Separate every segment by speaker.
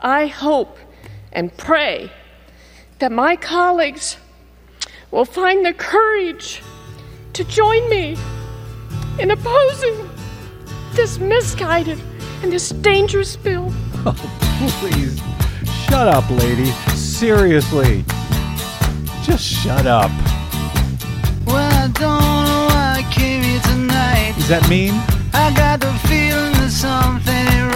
Speaker 1: I hope and pray that my colleagues will find the courage to join me in opposing this misguided and this dangerous bill.
Speaker 2: Oh, please. Shut up, lady. Seriously. Just shut up.
Speaker 3: Well, I don't know why I came here tonight.
Speaker 2: Does that mean?
Speaker 3: I got the feeling that something ain't right.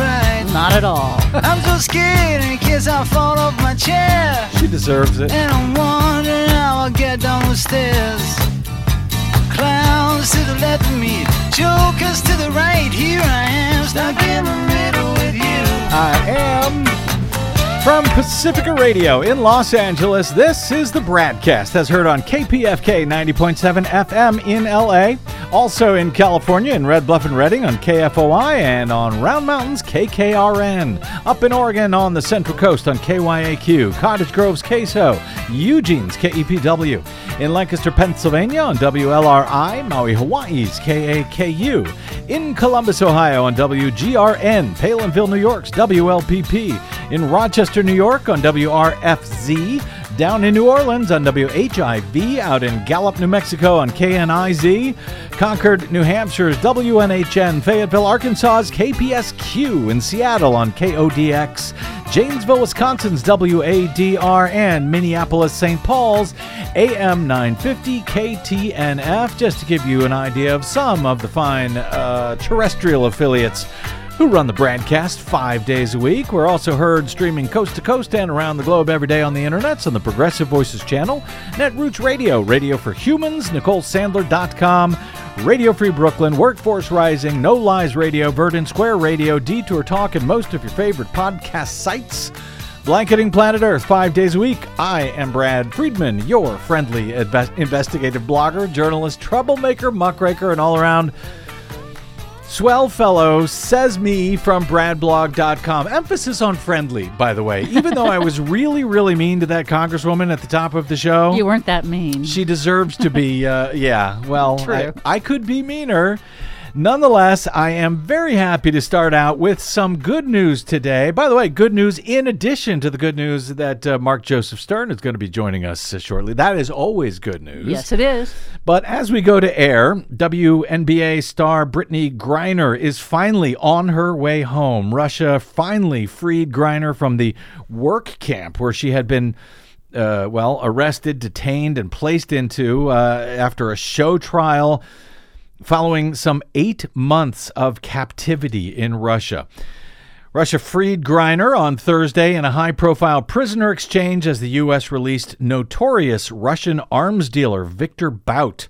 Speaker 4: Not at all.
Speaker 3: I'm so scared in case I fall off my chair.
Speaker 2: She deserves it.
Speaker 3: And I'm wondering how I'll get down the stairs. Clowns to the left of me, jokers to the right. Here I am, stuck in the middle with you.
Speaker 2: I am from Pacifica Radio in Los Angeles. This is the BradCast as heard on KPFK 90.7 FM in LA. Also in California in Red Bluff and Redding on KFOI and on Round Mountains KKRN. Up in Oregon on the Central Coast on KYAQ, Cottage Grove's KSO, Eugene's KEPW. In Lancaster, Pennsylvania on WLRI, Maui, Hawaii's KAKU. In Columbus, Ohio on WGRN, Palenville, New York's WLPP. In Rochester, New York on WRFZ. Down in New Orleans on WHIV, out in Gallup, New Mexico on KNIZ, Concord, New Hampshire's WNHN, Fayetteville, Arkansas's KPSQ, in Seattle on KODX, Janesville, Wisconsin's WADR, and Minneapolis, St. Paul's AM 950 KTNF, just to give you an idea of some of the fine uh, terrestrial affiliates who run the BradCast five days a week. We're also heard streaming coast to coast and around the globe every day on the internets on the Progressive Voices channel, Netroots Radio, Radio for Humans, NicoleSandler.com, Radio Free Brooklyn, Workforce Rising, No Lies Radio, Verdant Square Radio, Detour Talk, and most of your favorite podcast sites. Blanketing Planet Earth five days a week. I am Brad Friedman, your friendly investigative blogger, journalist, troublemaker, muckraker, and all around Swell fellow says me from bradblog.com. Emphasis on friendly, by the way. Even though I was really, really mean to that congresswoman at the top of the show,
Speaker 4: You weren't that mean.
Speaker 2: she deserves to be, uh, yeah, well, I,
Speaker 4: True.
Speaker 2: I could be meaner. Nonetheless, I am very happy to start out with some good news today. By the way, good news in addition to the good news that uh, Mark Joseph Stern is going to be joining us uh, shortly. That is always good news.
Speaker 4: yes, it is.
Speaker 2: But as we go to air, WNBA star Brittany Griner is finally on her way home. Russia finally freed Griner from the work camp where she had been. Uh, well, arrested, detained, and placed into uh, after a show trial following some eight months of captivity in Russia. Russia freed Griner on Thursday in a high profile prisoner exchange as the U.S. released notorious Russian arms dealer Victor Bout,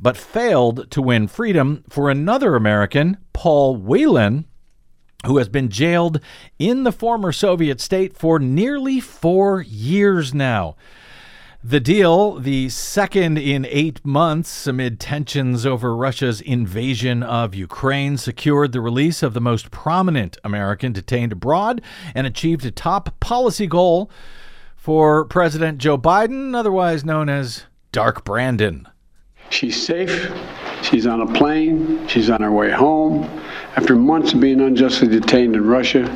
Speaker 2: but failed to win freedom for another American, Paul Whelan, who has been jailed in the former Soviet state for nearly four years now. The deal, the second in eight months amid tensions over Russia's invasion of Ukraine, secured the release of the most prominent American detained abroad and achieved a top policy goal for President Joe Biden, otherwise known as Dark Brandon.
Speaker 5: She's safe. She's on a plane. She's on her way home. After months of being unjustly detained in Russia,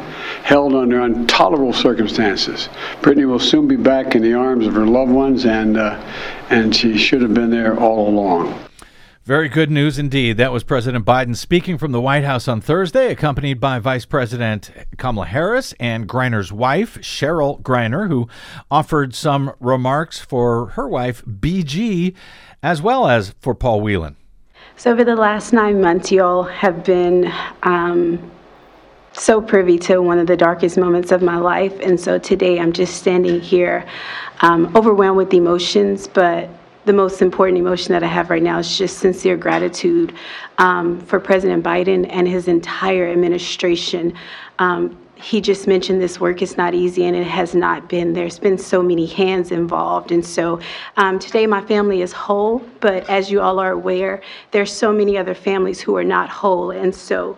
Speaker 5: held under intolerable circumstances, Brittany will soon be back in the arms of her loved ones, and uh, and she should have been there all along.
Speaker 2: Very good news indeed. That was President Biden speaking from the White House on Thursday, accompanied by Vice President Kamala Harris and Griner's wife, Cherelle Griner, who offered some remarks for her wife, BG, as well as for Paul Whelan.
Speaker 6: So, over the last nine months, you all have been um, so privy to one of the darkest moments of my life. And so today I'm just standing here um, overwhelmed with emotions, but the most important emotion that I have right now is just sincere gratitude um, for President Biden and his entire administration. Um, he just mentioned this work is not easy and it has not been. There's been so many hands involved. And so um, today my family is whole, but as you all are aware, there's so many other families who are not whole. And so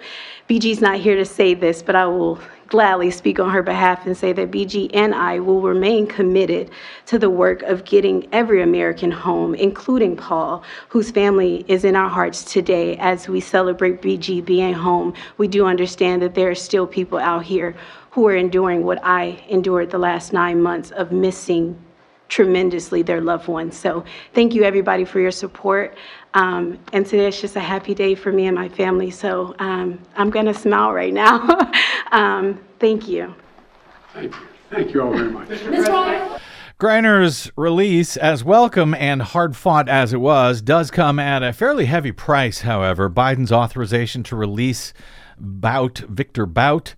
Speaker 6: BG's not here to say this, but I will gladly speak on her behalf and say that BG and I will remain committed to the work of getting every American home, including Paul, whose family is in our hearts today as we celebrate BG being home. We do understand that there are still people out here who are enduring what I endured the last nine months of missing tremendously their loved ones. So thank you, everybody, for your support. Um, and today is just a happy day for me and my family. So um, I'm going to smile right now. um, thank you.
Speaker 5: Thank you. Thank you all very much.
Speaker 2: Griner's release, as welcome and hard fought as it was, does come at a fairly heavy price, however. Biden's authorization to release Bout, Victor Bout,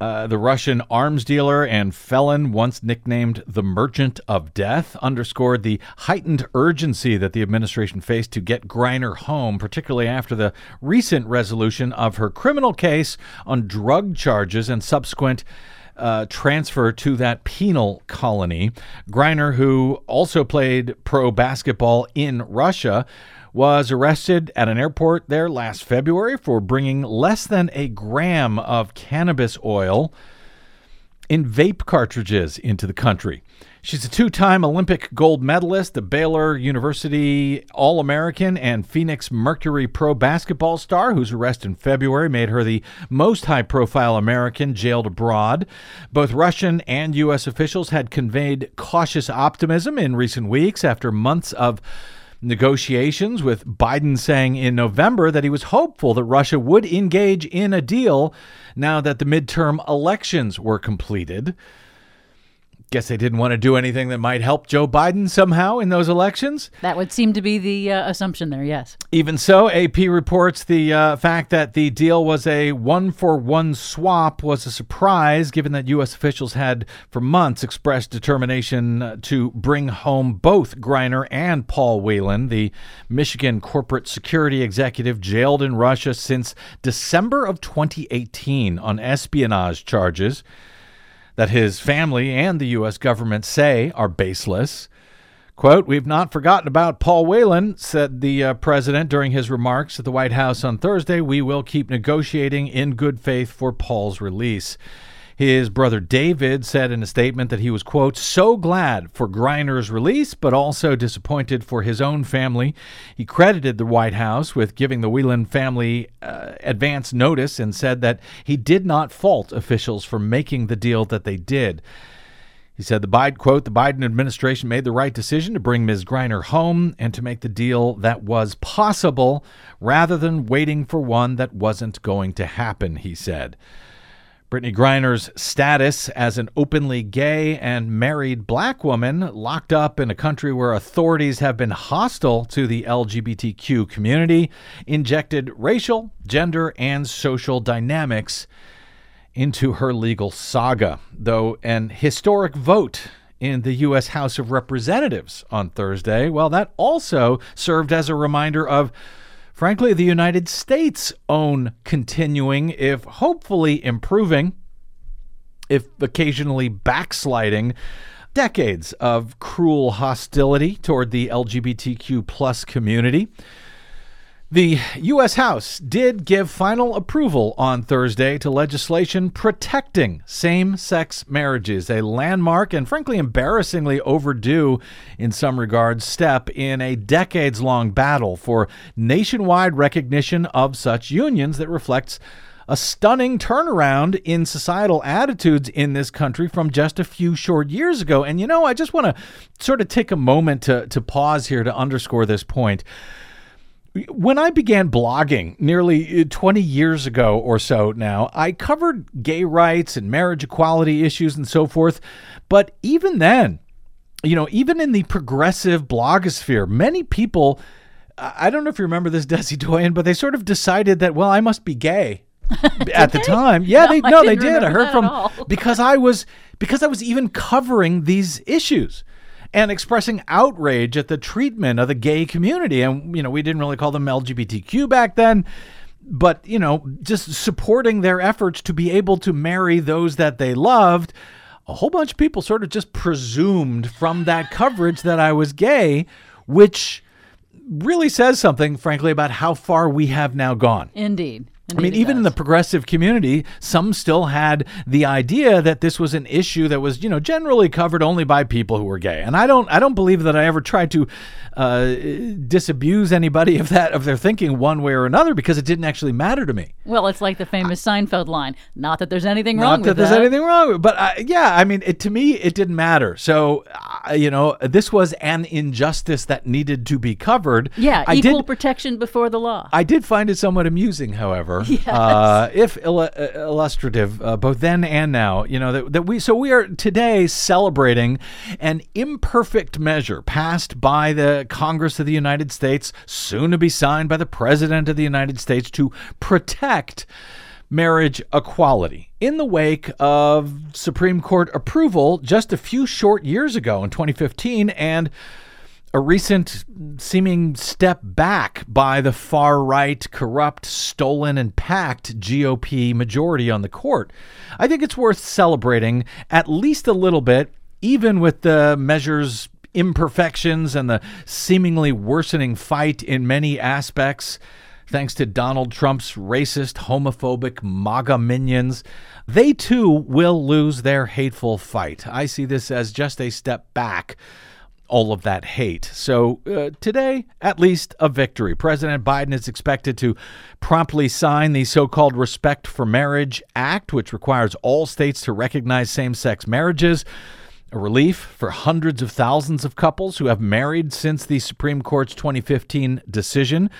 Speaker 2: uh, the Russian arms dealer and felon, once nicknamed the Merchant of Death, underscored the heightened urgency that the administration faced to get Griner home, particularly after the recent resolution of her criminal case on drug charges and subsequent. Uh, transfer to that penal colony. Griner, who also played pro basketball in Russia, was arrested at an airport there last February for bringing less than a gram of cannabis oil in vape cartridges into the country. She's a two time Olympic gold medalist, a Baylor University All American, and Phoenix Mercury pro basketball star, whose arrest in February made her the most high profile American jailed abroad. Both Russian and U.S. officials had conveyed cautious optimism in recent weeks after months of negotiations, with Biden saying in November that he was hopeful that Russia would engage in a deal now that the midterm elections were completed. Guess they didn't want to do anything that might help Joe Biden somehow in those elections.
Speaker 4: That would seem to be the uh, assumption there, yes.
Speaker 2: Even so, AP reports the uh, fact that the deal was a one for one swap was a surprise, given that U.S. officials had for months expressed determination to bring home both Griner and Paul Whelan, the Michigan corporate security executive jailed in Russia since December of 2018 on espionage charges that his family and the U.S. government say are baseless. Quote, We've not forgotten about Paul Whelan, said the uh, president during his remarks at the White House on Thursday. We will keep negotiating in good faith for Paul's release. His brother David said in a statement that he was, quote, so glad for Griner's release, but also disappointed for his own family. He credited the White House with giving the Whelan family uh, advance notice and said that he did not fault officials for making the deal that they did. He said the Biden quote, the Biden administration made the right decision to bring Ms. Griner home and to make the deal that was possible rather than waiting for one that wasn't going to happen, he said. Brittany Griner's status as an openly gay and married black woman locked up in a country where authorities have been hostile to the LGBTQ community injected racial, gender, and social dynamics into her legal saga. Though an historic vote in the U.S. House of Representatives on Thursday, well, that also served as a reminder of frankly, the United States' own continuing, if hopefully improving, if occasionally backsliding, decades of cruel hostility toward the LGBTQ plus community. The U.S. House did give final approval on Thursday to legislation protecting same sex marriages, a landmark and frankly embarrassingly overdue in some regards step in a decades long battle for nationwide recognition of such unions that reflects a stunning turnaround in societal attitudes in this country from just a few short years ago. And you know, I just want to sort of take a moment to, to pause here to underscore this point when I began blogging nearly uh, 20 years ago or so now, I covered gay rights and marriage equality issues and so forth. But even then, you know, even in the progressive blogosphere, many people, I don't know if you remember this, Desi Doyen, but they sort of decided that, well, I must be gay. at the
Speaker 4: they?
Speaker 2: time, yeah,
Speaker 4: No,
Speaker 2: they no, they
Speaker 4: didn't.
Speaker 2: I heard from because I was because I was even covering these issues and expressing outrage at the treatment of the gay community. And, you know, we didn't really call them LGBTQ back then, but, you know, just supporting their efforts to be able to marry those that they loved. A whole bunch of people sort of just presumed from that coverage that I was gay, which really says something, frankly, about how far we have now gone.
Speaker 4: Indeed.
Speaker 2: I mean, even in the progressive community, some still had the idea that this was an issue that was, you know, generally covered only by people who were gay. And I don't, I don't believe that I ever tried to uh, disabuse anybody of that of their thinking one way or another because it didn't actually matter to me.
Speaker 4: Well, it's like the famous Seinfeld line. Not that there's anything wrong
Speaker 2: Not that
Speaker 4: with
Speaker 2: there's
Speaker 4: that.
Speaker 2: anything wrong with it, but I, yeah, I mean, it, to me, it didn't matter. So, uh, you know, this was an injustice that needed to be covered.
Speaker 4: Yeah,
Speaker 2: I
Speaker 4: equal
Speaker 2: did.
Speaker 4: protection before the law.
Speaker 2: I did find it somewhat amusing, however, uh, if uh, illustrative, uh, both then and now. You know that, that we so we are today celebrating an imperfect measure passed by the Congress of the United States, soon to be signed by the President of the United States, to protect marriage equality in the wake of Supreme Court approval just a few short years ago in 2015 and a recent seeming step back by the far right, corrupt, stolen, and packed GOP majority on the court. I think it's worth celebrating at least a little bit, even with the measure's imperfections and the seemingly worsening fight in many aspects. Thanks to Donald Trump's racist, homophobic MAGA minions, they too will lose their hateful fight. I see this as just a step back all of that hate. So uh, today, at least a victory. President Biden is expected to promptly sign the so called Respect for Marriage Act, which requires all states to recognize same sex marriages. A relief for hundreds of thousands of couples who have married since the Supreme Court's 2015 decision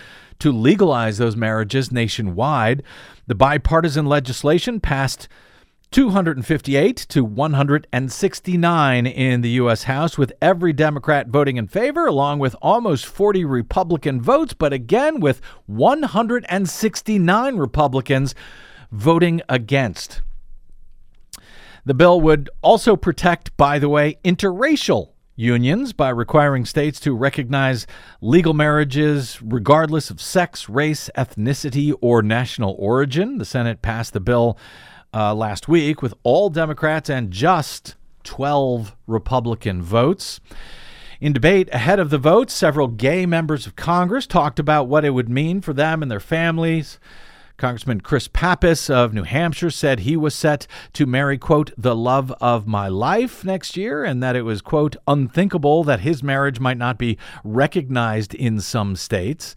Speaker 2: to legalize those marriages nationwide. The bipartisan legislation passed 258 to 169 in the U.S. House, with every Democrat voting in favor, along with almost 40 Republican votes, but again with 169 Republicans voting against. The bill would also protect, by the way, interracial unions by requiring states to recognize legal marriages regardless of sex, race, ethnicity, or national origin. The Senate passed the bill uh, last week with all Democrats and just 12 Republican votes. In debate ahead of the vote, several gay members of Congress talked about what it would mean for them and their families. Congressman Chris Pappas of New Hampshire said he was set to marry, quote, the love of my life next year, and that it was, quote, unthinkable that his marriage might not be recognized in some states.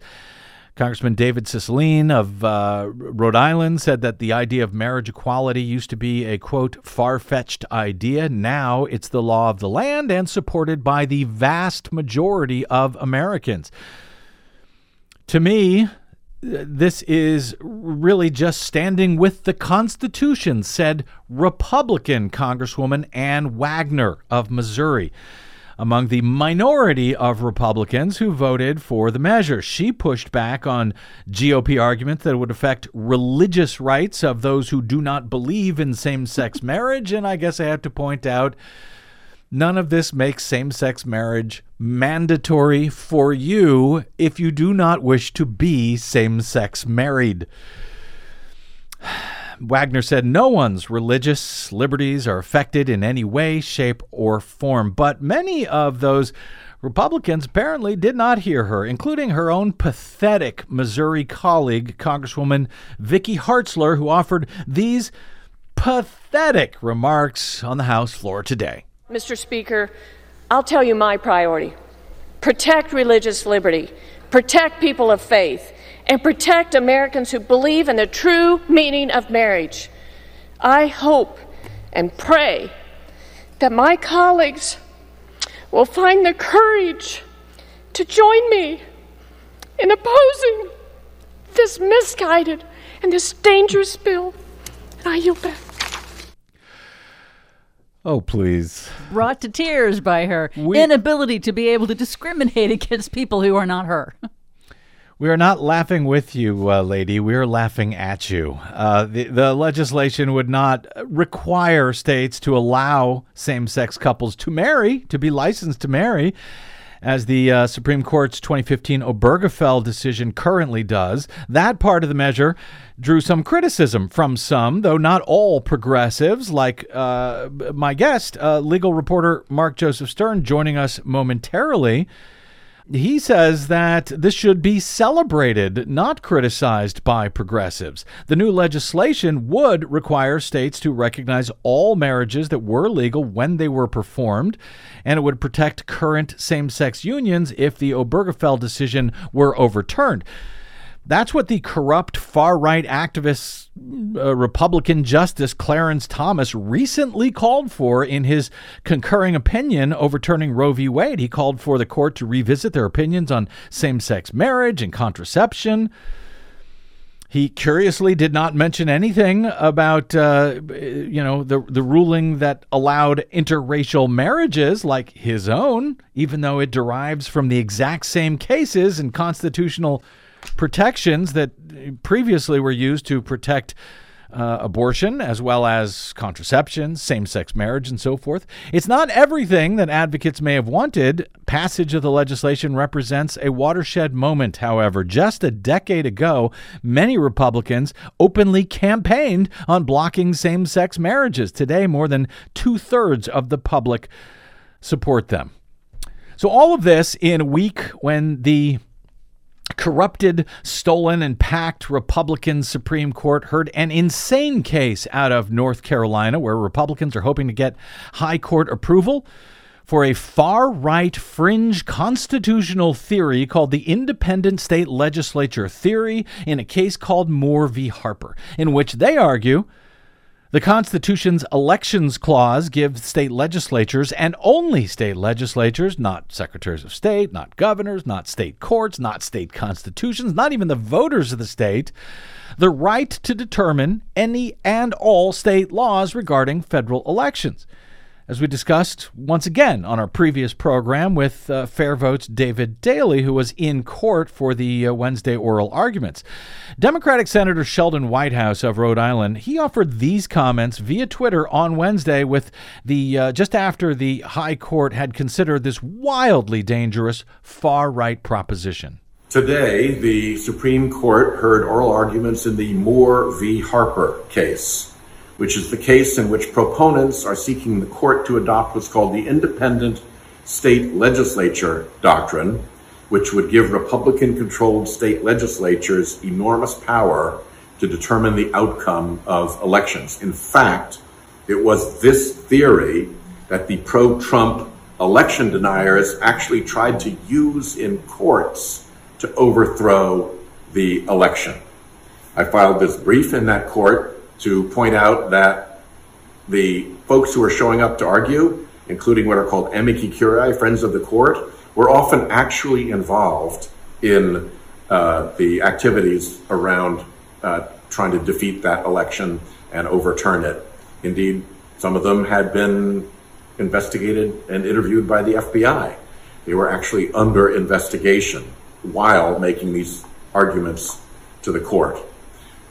Speaker 2: Congressman David Cicilline of uh, Rhode Island said that the idea of marriage equality used to be a, quote, far fetched idea. Now it's the law of the land and supported by the vast majority of Americans. To me, this is really just standing with the Constitution, said Republican Congresswoman Ann Wagner of Missouri. Among the minority of Republicans who voted for the measure, she pushed back on GOP arguments that it would affect religious rights of those who do not believe in same sex marriage. And I guess I have to point out None of this makes same sex marriage mandatory for you if you do not wish to be same sex married. Wagner said no one's religious liberties are affected in any way, shape, or form. But many of those Republicans apparently did not hear her, including her own pathetic Missouri colleague, Congresswoman Vicky Hartzler, who offered these pathetic remarks on the House floor today.
Speaker 1: Mr. Speaker, I'll tell you my priority protect religious liberty, protect people of faith, and protect Americans who believe in the true meaning of marriage. I hope and pray that my colleagues will find the courage to join me in opposing this misguided and this dangerous bill. And I yield back.
Speaker 2: Oh, please.
Speaker 4: Brought to tears by her
Speaker 2: We-
Speaker 4: inability to be able to discriminate against people who are not her.
Speaker 2: We are not laughing with you, uh, lady. We are laughing at you. Uh, the, the legislation would not require states to allow same sex couples to marry, to be licensed to marry, as the uh, Supreme Court's 2015 Obergefell decision currently does. That part of the measure drew some criticism from some, though not all progressives, like uh, my guest, uh, legal reporter Mark Joseph Stern, joining us momentarily. He says that this should be celebrated, not criticized by progressives. The new legislation would require states to recognize all marriages that were legal when they were performed, and it would protect current same sex unions if the Obergefell decision were overturned. That's what the corrupt far right activist uh, Republican Justice Clarence Thomas recently called for in his concurring opinion overturning Roe v. Wade. He called for the court to revisit their opinions on same sex marriage and contraception. He curiously did not mention anything about, uh, you know, the the ruling that allowed interracial marriages like his own, even though it derives from the exact same cases and constitutional protections that previously were used to protect uh, abortion as well as contraception, same sex marriage, and so forth. It's not everything that advocates may have wanted. Passage of the legislation represents a watershed moment, however. Just a decade ago, many Republicans openly campaigned on blocking same sex marriages. Today, more than two thirds of the public support them. So, all of this in a week when the corrupted, stolen, and packed Republican Supreme Court heard an insane case out of North Carolina where Republicans are hoping to get high court approval for a far right fringe constitutional theory called the Independent State Legislature Theory in a case called Moore v. Harper, in which they argue the Constitution's elections clause gives state legislatures and only state legislatures, not secretaries of state, not governors, not state courts, not state constitutions, not even the voters of the state, the right to determine any and all state laws regarding federal elections as we discussed once again on our previous program with uh, FairVote's David Daley, who was in court for the uh, Wednesday oral arguments. Democratic Senator Sheldon Whitehouse of Rhode Island he offered these comments via Twitter on Wednesday, with the uh, just after the High Court had considered this wildly dangerous far right proposition.
Speaker 7: Today, the Supreme Court heard oral arguments in the Moore v. Harper case which is the case in which proponents are seeking the court to adopt what's called the independent state legislature doctrine, which would give Republican controlled state legislatures enormous power to determine the outcome of elections. In fact, it was this theory that the pro Trump election deniers actually tried to use in courts to overthrow the election. I filed this brief in that court to point out that the folks who are showing up to argue, including what are called amici curiae, friends of the court, were often actually involved in uh, the activities around uh, trying to defeat that election and overturn it. Indeed, some of them had been investigated and interviewed by the FBI. They were actually under investigation while making these arguments to the court.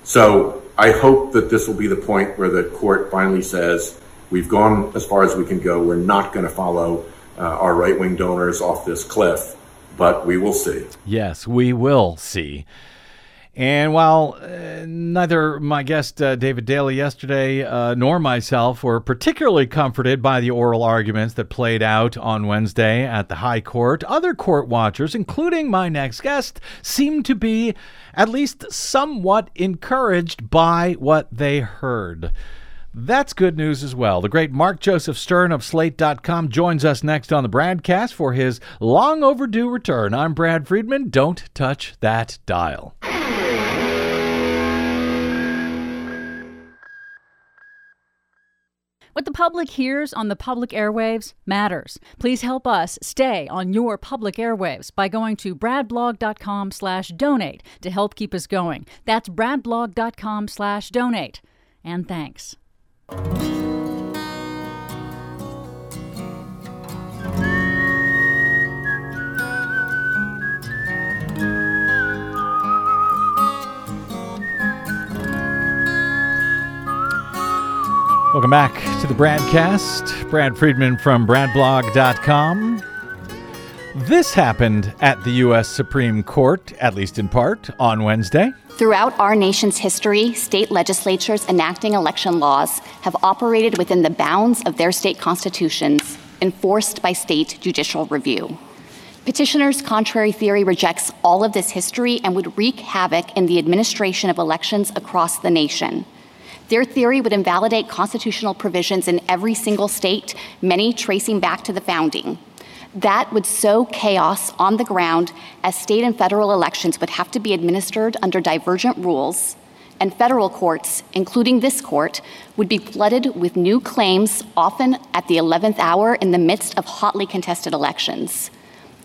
Speaker 7: So I hope that this will be the point where the court finally says, we've gone as far as we can go. We're not going to follow uh, our right wing donors off this cliff, but we will see.
Speaker 2: Yes, we will see. And while uh, neither my guest uh, David Daley yesterday uh, nor myself were particularly comforted by the oral arguments that played out on Wednesday at the High Court, other court watchers, including my next guest, seemed to be at least somewhat encouraged by what they heard. That's good news as well. The great Mark Joseph Stern of Slate.com joins us next on the BradCast for his long overdue return. I'm Brad Friedman. Don't touch that dial.
Speaker 4: What the public hears on the public airwaves matters. Please help us stay on your public airwaves by going to bradblog.com slash donate to help keep us going. That's bradblog.com slash donate. And thanks.
Speaker 2: Welcome back to the BradCast. Brad Friedman from BradBlog.com. This happened at the U.S. Supreme Court, at least in part, on Wednesday.
Speaker 8: Throughout our nation's history, state legislatures enacting election laws have operated within the bounds of their state constitutions, enforced by state judicial review. Petitioner's contrary theory rejects all of this history and would wreak havoc in the administration of elections across the nation. Their theory would invalidate constitutional provisions in every single state, many tracing back to the founding. That would sow chaos on the ground as state and federal elections would have to be administered under divergent rules, and federal courts, including this court, would be flooded with new claims, often at the 11th hour in the midst of hotly contested elections.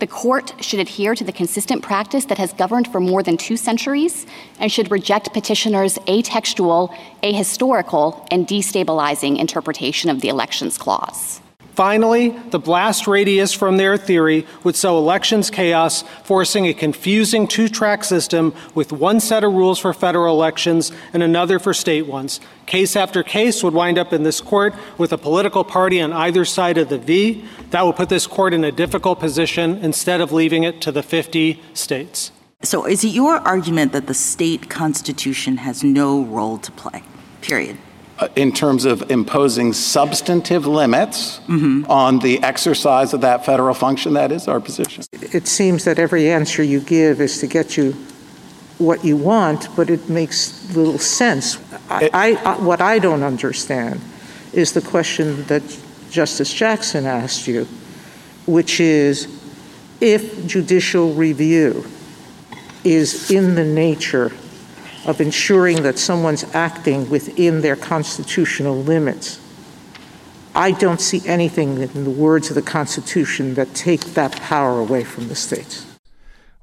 Speaker 8: The court should adhere to the consistent practice that has governed for more than two centuries and should reject petitioners' atextual, ahistorical, and destabilizing interpretation of the Elections Clause.
Speaker 9: Finally, the blast radius from their theory would sow elections chaos, forcing a confusing two track system with one set of rules for federal elections and another for state ones. Case after case would wind up in this court with a political party on either side of the V. That would put this court in a difficult position instead of leaving it to the 50 states.
Speaker 10: So, is it your argument that the state constitution has no role to play? Period.
Speaker 11: Uh, in terms of imposing substantive limits mm-hmm. on the exercise of that federal function. That is our position.
Speaker 12: It seems that every answer you give is to get you what you want, but it makes little sense. I, it, I, I, what I don't understand is the question that Justice Jackson asked you, which is if judicial review is in the nature of ensuring that someone's acting within their constitutional limits. I don't see anything in the words of the Constitution that take that power away from the states.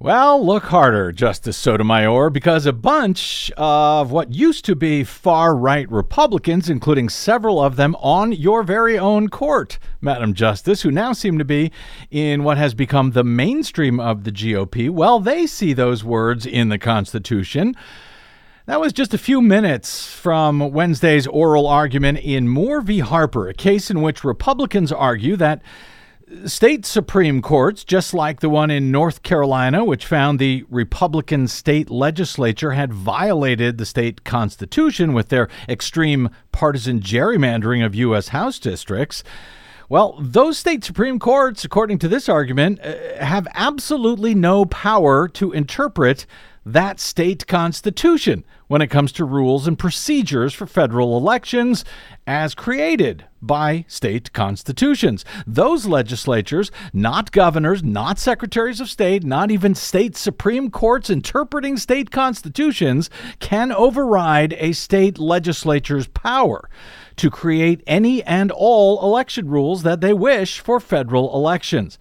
Speaker 2: Well, look harder, Justice Sotomayor, because a bunch of what used to be far right Republicans, including several of them on your very own court, Madam Justice, who now seem to be in what has become the mainstream of the GOP, well, they see those words in the Constitution. That was just a few minutes from Wednesday's oral argument in Moore v. Harper, a case in which Republicans argue that state Supreme Courts, just like the one in North Carolina, which found the Republican state legislature had violated the state constitution with their extreme partisan gerrymandering of U.S. House districts. Well, those state Supreme Courts, according to this argument, uh, have absolutely no power to interpret that state constitution when it comes to rules and procedures for federal elections as created by state constitutions. Those legislatures, not governors, not secretaries of state, not even state supreme courts interpreting state constitutions, can override a state legislature's power to create any and all election rules that they wish for federal elections.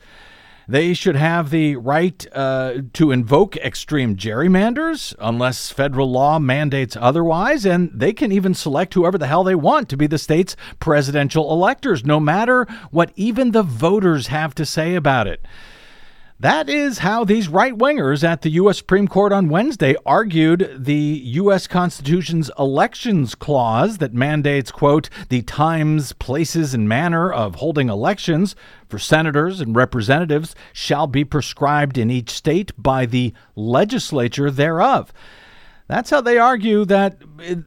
Speaker 2: They should have the right uh, to invoke extreme gerrymanders unless federal law mandates otherwise, and they can even select whoever the hell they want to be the state's presidential electors, no matter what even the voters have to say about it. That is how these right wingers at the U.S. Supreme Court on Wednesday argued the U.S. Constitution's elections clause that mandates, quote, the times, places, and manner of holding elections for senators and representatives shall be prescribed in each state by the legislature thereof. That's how they argue that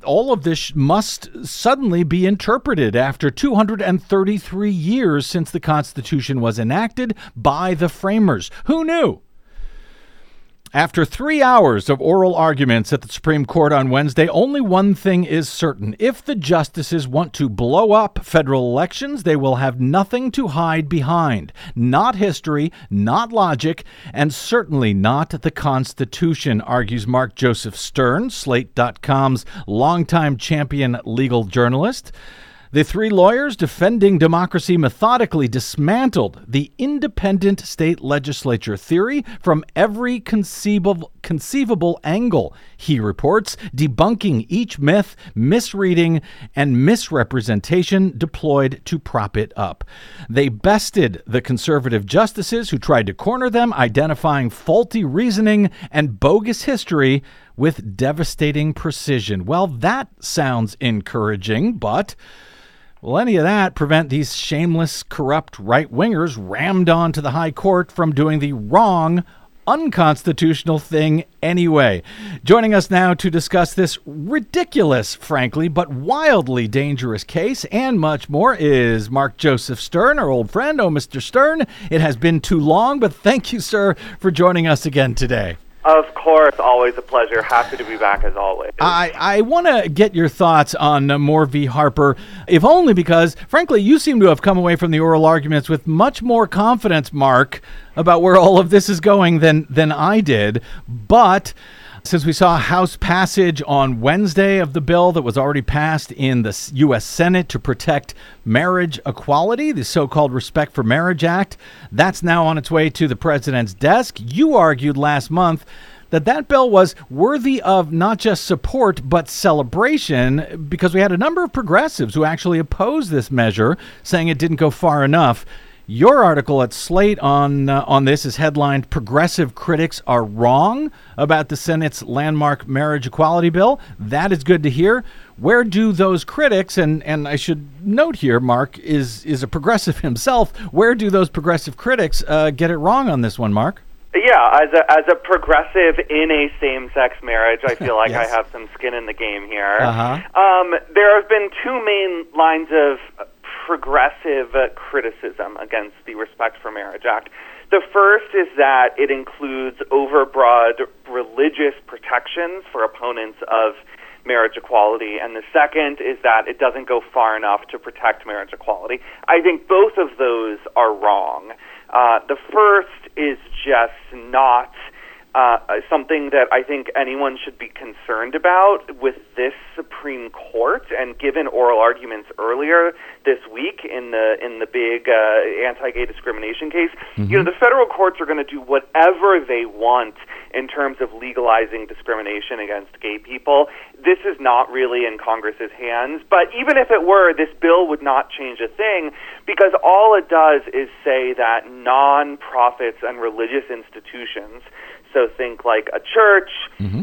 Speaker 2: all of this must suddenly be interpreted after 233 years since the Constitution was enacted by the framers. Who knew? After three hours of oral arguments at the Supreme Court on Wednesday, only one thing is certain. If the justices want to blow up federal elections, they will have nothing to hide behind. Not history, not logic, and certainly not the Constitution, argues Mark Joseph Stern, Slate.com's longtime champion legal journalist. The three lawyers defending democracy methodically dismantled the independent state legislature theory from every conceivable, conceivable angle, he reports, debunking each myth, misreading, and misrepresentation deployed to prop it up. They bested the conservative justices who tried to corner them, identifying faulty reasoning and bogus history with devastating precision. Well, that sounds encouraging, but Will any of that prevent these shameless, corrupt right wingers rammed onto the High Court from doing the wrong, unconstitutional thing anyway. Joining us now to discuss this ridiculous, frankly, but wildly dangerous case and much more is Mark Joseph Stern, our old friend. Oh, Mr. Stern, it has been too long, but thank you, sir, for joining us again today.
Speaker 13: Of course, always a pleasure. Happy to be back as always.
Speaker 2: I, I want to get your thoughts on uh, Moore v. Harper, if only because, frankly, you seem to have come away from the oral arguments with much more confidence, Mark, about where all of this is going than, than I did. But since we saw House passage on Wednesday of the bill that was already passed in the U.S. Senate to protect marriage equality, the so called Respect for Marriage Act, that's now on its way to the president's desk. You argued last month that that bill was worthy of not just support but celebration because we had a number of progressives who actually opposed this measure, saying it didn't go far enough. Your article at Slate on uh, on this is headlined "Progressive Critics Are Wrong About the Senate's Landmark Marriage Equality Bill." That is good to hear. Where do those critics and and I should note here, Mark is is a progressive himself. Where do those progressive critics uh, get it wrong on this one, Mark?
Speaker 13: Yeah, as a as a progressive in a same-sex marriage, I feel like
Speaker 2: Yes.
Speaker 13: I have some skin in the game here.
Speaker 2: Uh-huh.
Speaker 13: Um, there have been two main lines of progressive uh, criticism against the Respect for Marriage Act. The first is that it includes overbroad religious protections for opponents of marriage equality, and the second is that it doesn't go far enough to protect marriage equality. I think both of those are wrong. Uh, the first is just not uh, something that I think anyone should be concerned about with this Supreme Court. And given oral arguments earlier this week in the in the big uh, anti-gay discrimination case, you know the federal courts are going to do whatever they want in terms of legalizing discrimination against gay people. This is not really in Congress's hands. But even if it were, this bill would not change a thing because all it does is say that non-profits and religious institutions so think like a church,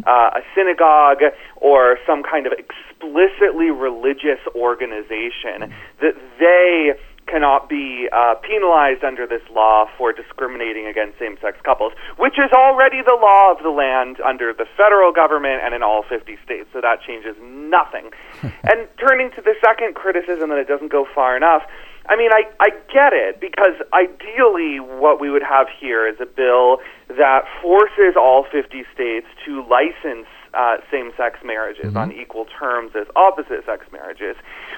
Speaker 13: uh, a synagogue, or some kind of explicitly religious organization, that they cannot be uh, penalized under this law for discriminating against same sex couples, which is already the law of the land under the federal government and in all 50 states. So that changes nothing. and turning to the second criticism that it doesn't go far enough, I mean, I, I get it because ideally, what we would have here is a bill that forces all 50 states to license uh, same sex marriages on equal terms as opposite sex marriages.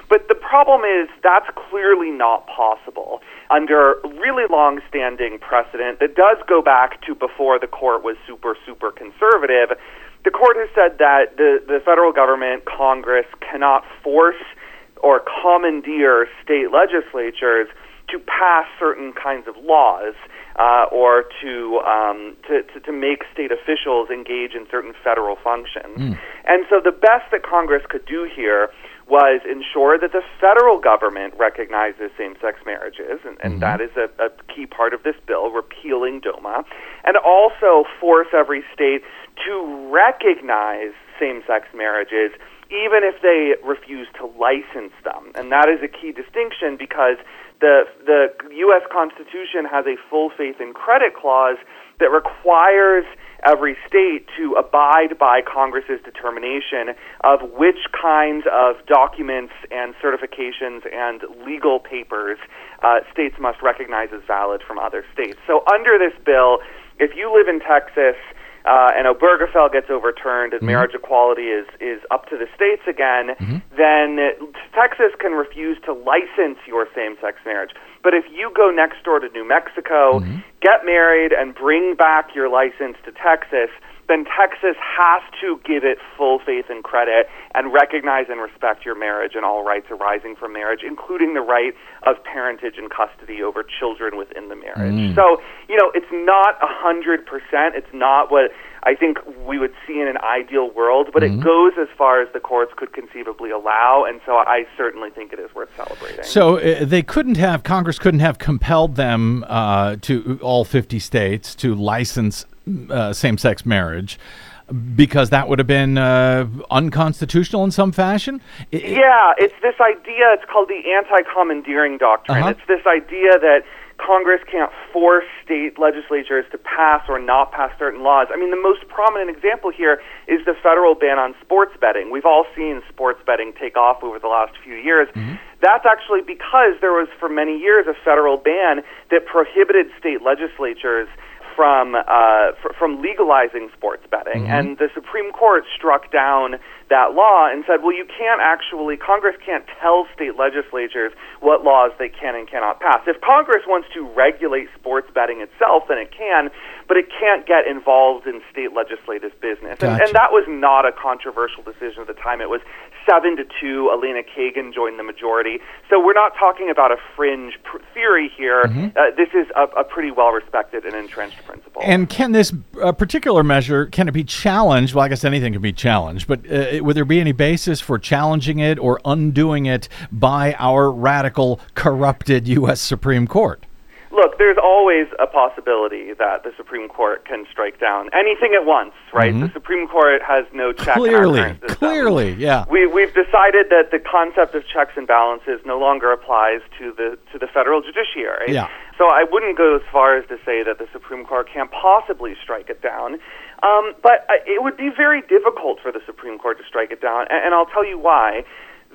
Speaker 13: But the problem is that's clearly not possible under really long standing precedent that does go back to before the court was super, super conservative. The court has said that the, the federal government, Congress, cannot force or commandeer state legislatures to pass certain kinds of laws uh, or to, um, to, to to make state officials engage in certain federal functions. And so the best that Congress could do here was ensure that the federal government recognizes same-sex marriages, and, and that is a, a key part of this bill, repealing DOMA, and also force every state to recognize same-sex marriages even if they refuse to license them. And that is a key distinction because the the US Constitution has a full faith and credit clause that requires every state to abide by Congress's determination of which kinds of documents and certifications and legal papers uh, states must recognize as valid from other states. So under this bill, if you live in Texas uh, and Obergefell gets overturned and mm-hmm. marriage equality is, is up to the states again, mm-hmm. then Texas can refuse to license your same sex marriage. But if you go next door to New Mexico, mm-hmm. get married, and bring back your license to Texas, then Texas has to give it full faith and credit and recognize and respect your marriage and all rights arising from marriage, including the right of parentage and custody over children within the marriage.
Speaker 14: Mm.
Speaker 13: So, you know, it's not a hundred percent. It's not what I think we would see in an ideal world, but it goes as far as the courts could conceivably allow, and so I certainly think it is worth celebrating.
Speaker 2: So uh, they couldn't have Congress couldn't have compelled them uh, to all 50 states to license uh, same-sex marriage because that would have been uh, unconstitutional in some fashion. I- I-
Speaker 13: Yeah, it's this idea. It's called the anti-commandeering doctrine.
Speaker 2: Uh-huh.
Speaker 13: It's this idea that Congress can't force state legislatures to pass or not pass certain laws. I mean, the most prominent example here is the federal ban on sports betting. We've all seen sports betting take off over the last few years. Mm-hmm. That's actually because there was, for many years, a federal ban that prohibited state legislatures from uh, fr- from legalizing sports betting, mm-hmm. and the Supreme Court struck down that law and said, well, you can't actually Congress can't tell state legislatures what laws they can and cannot pass. If Congress wants to regulate sports betting itself, then it can, but it can't get involved in state legislative business. Gotcha. And, and that was not a controversial decision at the time. It was seven to two. Elena Kagan joined the majority. So we're not talking about a fringe pr- theory here. Mm-hmm. Uh, this is a, a pretty well respected and entrenched principle.
Speaker 2: And can this uh, particular measure can it be challenged? Well, I guess anything can be challenged, but uh, would there be any basis for challenging it or undoing it by our radical, corrupted U.S. Supreme Court?
Speaker 13: There's always a possibility that the Supreme Court can strike down anything at once, right? Mm-hmm. The Supreme Court has no check.
Speaker 2: Clearly, clearly, yeah.
Speaker 13: We, we've decided that the concept of checks and balances no longer applies to the to the federal judiciary.
Speaker 2: Yeah.
Speaker 13: So I wouldn't go as far as to say that the Supreme Court can't possibly strike it down. Um, but uh, it would be very difficult for the Supreme Court to strike it down, and, and I'll tell you why.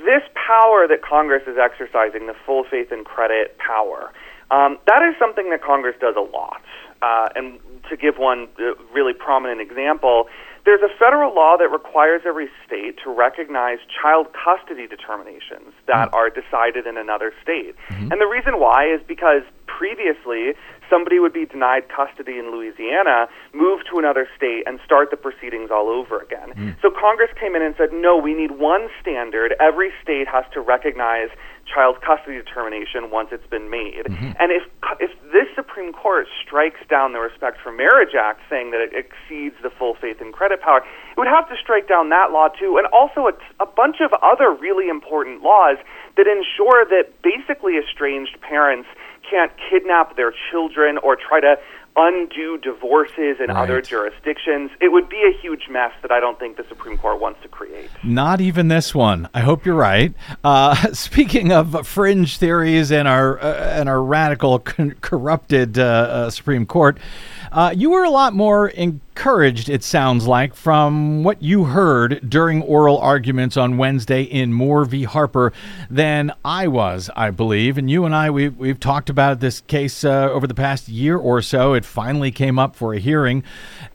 Speaker 13: This power that Congress is exercising, the full faith and credit power, um, that is something that Congress does a lot. Uh, and to give one uh, really prominent example, there's a federal law that requires every state to recognize child custody determinations that mm-hmm. are decided in another state. Mm-hmm. And the reason why is because previously somebody would be denied custody in Louisiana, move to another state, and start the proceedings all over again. Mm. So Congress came in and said, no, we need one standard. Every state has to recognize child custody determination once it's been made. Mm-hmm. And if if this Supreme Court strikes down the Respect for Marriage Act, saying that it exceeds the full faith and credit power, it would have to strike down that law too, and also a, a bunch of other really important laws that ensure that basically estranged parents can't kidnap their children or try to undo divorces in right. other jurisdictions. It would be a huge mess that I don't think the Supreme Court wants to create.
Speaker 2: Not even this one. I hope you're right. Uh, speaking of fringe theories and our uh, and our radical con- corrupted uh, uh Supreme Court. Uh, you were a lot more encouraged, it sounds like, from what you heard during oral arguments on Wednesday in Moore v. Harper than I was, I believe. And you and I, we've, we've talked about this case uh, over the past year or so. It finally came up for a hearing.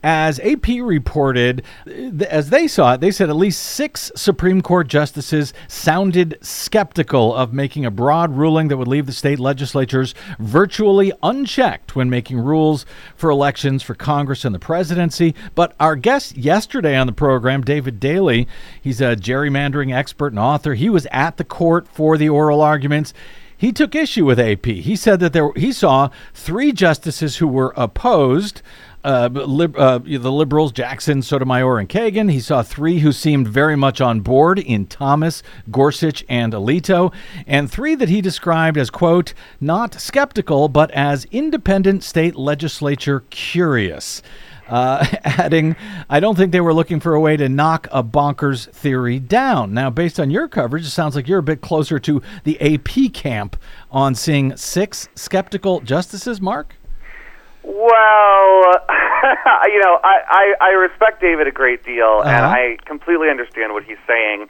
Speaker 2: As AP reported, as they saw it, they said at least six Supreme Court justices sounded skeptical of making a broad ruling that would leave the state legislatures virtually unchecked when making rules for elections for Congress and the But our guest yesterday on the program, David Daley, he's a gerrymandering expert and author. He was at the court for the oral arguments he took issue with AP. He said that there he saw three justices who were opposed uh, lib, uh, the liberals, Jackson, Sotomayor, and Kagan. He saw three who seemed very much on board in Thomas, Gorsuch, and Alito, and three that he described as, quote, not skeptical, but as independent state legislature curious. Uh, adding, I don't think they were looking for a way to knock a bonkers theory down. Now, based on your coverage, it sounds like you're a bit closer to the AP camp on seeing six skeptical justices, Mark?
Speaker 13: Well, you know, I, I, I respect David a great deal, uh-huh. and I completely understand what he's saying.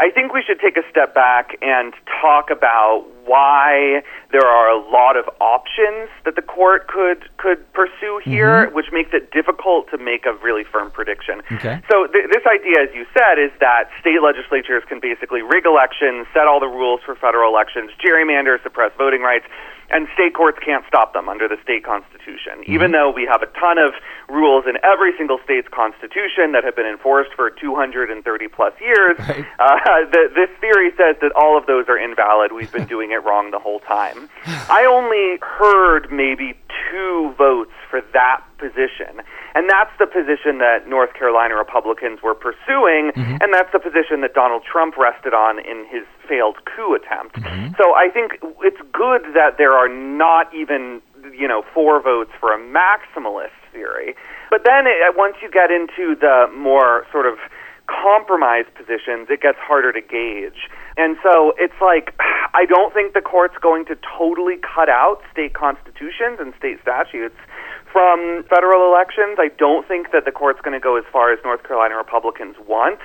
Speaker 13: I think we should take a step back and talk about why there are a lot of options that the court could could pursue here, mm-hmm. which makes it difficult to make a really firm prediction.
Speaker 2: Okay.
Speaker 13: So th- this idea, as you said, is that state legislatures can basically rig elections, set all the rules for federal elections, gerrymander, suppress voting rights and state courts can't stop them under the state constitution. Mm-hmm. Even though we have a ton of rules in every single state's constitution that have been enforced for 230 plus years, right. uh, the, this theory says that all of those are invalid. We've been doing it wrong the whole time. I only heard maybe two votes for that position. And that's the position that North Carolina Republicans were pursuing, mm-hmm. and that's the position that Donald Trump rested on in his failed coup attempt. Mm-hmm. So I think it's good that there are not even, you know, four votes for a maximalist theory. But then it, once you get into the more sort of compromise positions, it gets harder to gauge. And so it's like, I don't think the court's going to totally cut out state constitutions and state statutes from federal elections. I don't think that the court's going to go as far as North Carolina Republicans want.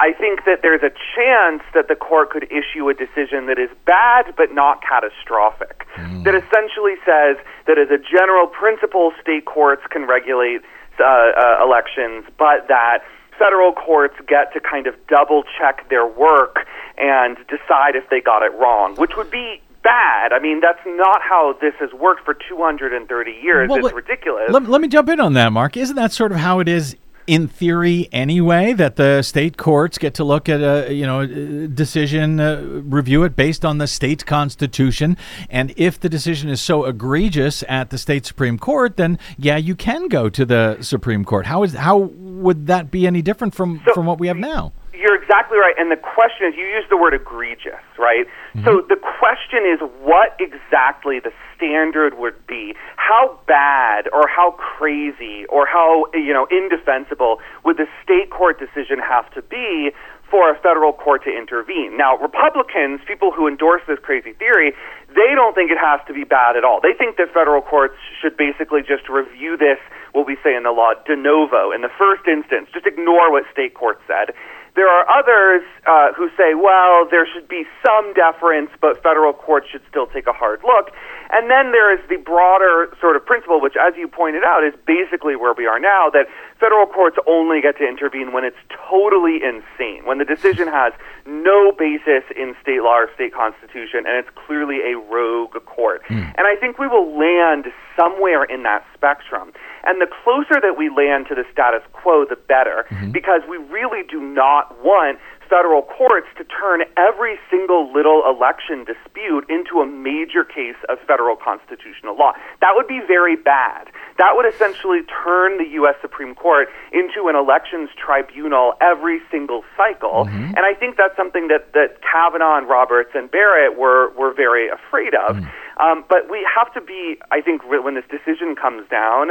Speaker 13: I think that there's a chance that the court could issue a decision that is bad but not catastrophic. Mm. That essentially says that as a general principle, state courts can regulate uh, uh, elections, but that federal courts get to kind of double check their work and decide if they got it wrong, which would be bad. I mean, that's not how this has worked for 230 years. Well, it's ridiculous.
Speaker 2: Let, let me jump in on that, Mark. Isn't that sort of how it is in theory anyway that the state courts get to look at a you know decision uh, review it based on the state constitution and if the decision is so egregious at the state supreme court then yeah you can go to the supreme court how is how would that be any different from so, from what we have now
Speaker 13: you're exactly right. And the question is, you use the word egregious, right? Mm-hmm. So the question is, what exactly the standard would be? How bad or how crazy or how, you know, indefensible would the state court decision have to be for a federal court to intervene. Now, Republicans, people who endorse this crazy theory, they don't think it has to be bad at all. They think that federal courts should basically just review this, what we say in the law, de novo, in the first instance, just ignore what state courts said. There are others uh, who say, well, there should be some deference, but federal courts should still take a hard look. And then there is the broader sort of principle, which, as you pointed out, is basically where we are now that federal courts only get to intervene when it's totally insane, when the decision has no basis in state law or state constitution, and it's clearly a rogue court. Mm. And I think we will land somewhere in that spectrum. And the closer that we land to the status quo, the better, mm-hmm. because we really do not want federal courts to turn every single little election dispute into a major case of federal constitutional law. That would be very bad. That would essentially turn the U.S. Supreme Court into an elections tribunal every single cycle. Mm-hmm. And I think that's something that, that Kavanaugh and Roberts and Barrett were, were very afraid of. Mm-hmm. Um, but we have to be, I think, when this decision comes down,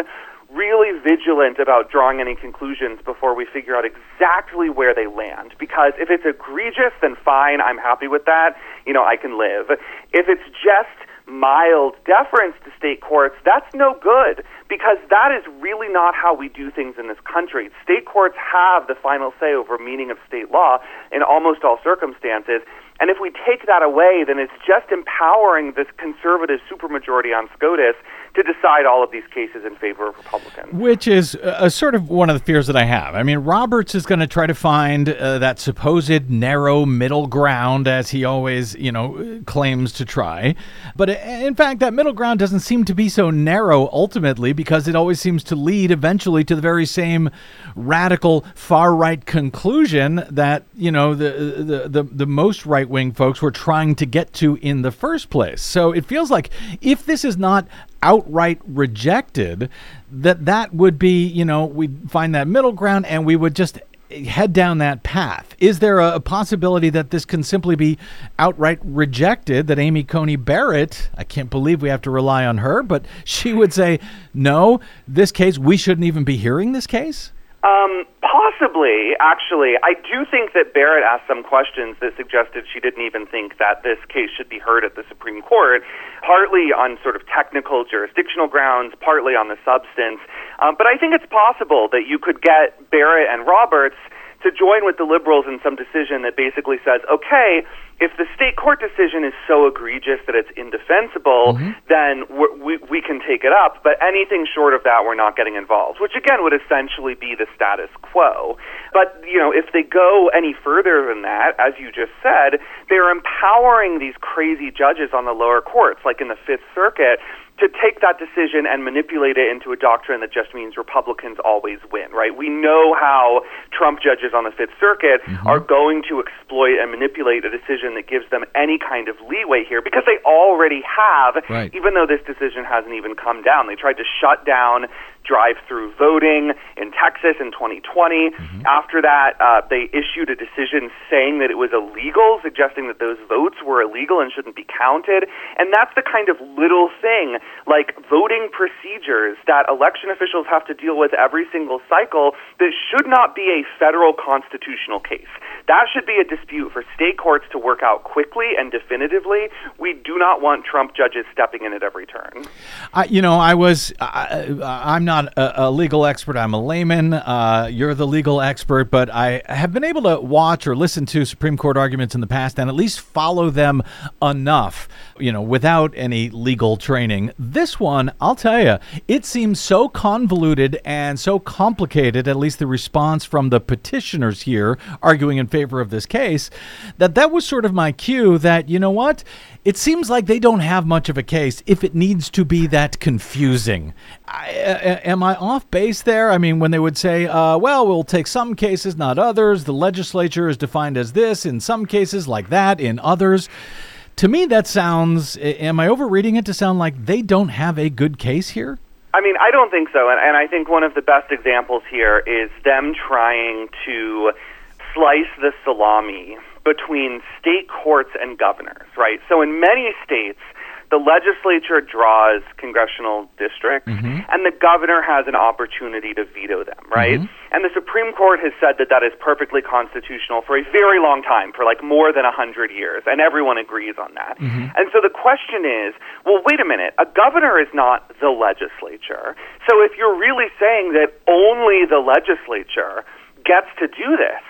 Speaker 13: really vigilant about drawing any conclusions before we figure out exactly where they land. Because if it's egregious, then fine, I'm happy with that. You know, I can live. If it's just mild deference to state courts, that's no good because that is really not how we do things in this country. State courts have the final say over meaning of state law in almost all circumstances. And if we take that away, then it's just empowering this conservative supermajority on SCOTUS to decide all of these cases in favor of Republicans.
Speaker 2: Which is a, sort of one of the fears that I have. I mean, Roberts is going to try to find uh, that supposed narrow middle ground, as he always, you know, claims to try. But uh, in fact, that middle ground doesn't seem to be so narrow ultimately because it always seems to lead eventually to the very same radical far right conclusion that, you know, the, the, the, the most right wing folks were trying to get to in the first place. So it feels like if this is not outright rejected, that that would be, you know, we'd find that middle ground and we would just head down that path. Is there a, possibility that this can simply be outright rejected? That Amy Coney Barrett, I can't believe we have to rely on her, but she would say, no, this case, we shouldn't even be hearing this case?
Speaker 13: Um, possibly, actually. I do think that Barrett asked some questions that suggested she didn't even think that this case should be heard at the Supreme Court, partly on sort of technical jurisdictional grounds, partly on the substance. Um, but I think it's possible that you could get Barrett and Roberts to join with the liberals in some decision that basically says, okay, if the state court decision is so egregious that it's indefensible, mm-hmm. then we, we can take it up. But anything short of that, we're not getting involved, which again would essentially be the status quo. But, you know, if they go any further than that, as you just said, they're empowering these crazy judges on the lower courts, like in the Fifth Circuit, to take that decision and manipulate it into a doctrine that just means Republicans always win, right? We know how Trump judges on the Fifth Circuit mm-hmm. are going to exploit and manipulate a decision that gives them any kind of leeway here because they already have, right. even though this decision hasn't even come down. They tried to shut down drive through voting in Texas in 2020. After that, uh, they issued a decision saying that it was illegal, suggesting that those votes were illegal and shouldn't be counted. And that's the kind of little thing, like voting procedures, that election officials have to deal with every single cycle that should not be a federal constitutional case. That should be a dispute for state courts to work out quickly and definitively. We do not want Trump judges stepping in at every turn.
Speaker 2: I, you know, I was. I, I'm not a, a legal expert. I'm a layman. Uh, you're the legal expert, but I have been able to watch or listen to Supreme Court arguments in the past and at least follow them enough. You know, without any legal training. This one, I'll tell you, it seems so convoluted and so complicated. At least the response from the petitioners here arguing in favor of this case, that that was sort of my cue. That you know what it seems like they don't have much of a case if it needs to be that confusing. I, uh, am I off base there? I mean, when they would say, uh, well, we'll take some cases, not others. The legislature is defined as this in some cases, like that in others. To me, that sounds, am I overreading it to sound like they don't have a good case here?
Speaker 13: I mean, I don't think so. And, and I think one of the best examples here is them trying to slice the salami between state courts and governors, right? So in many states, the legislature draws congressional districts,
Speaker 2: Mm-hmm.
Speaker 13: and the governor has an opportunity to veto them, right? And the Supreme Court has said that that is perfectly constitutional for a very long time, for like more than a hundred years, and everyone agrees on that. And so the question is, well, wait a minute, a governor is not the legislature. So if you're really saying that only the legislature gets to do this,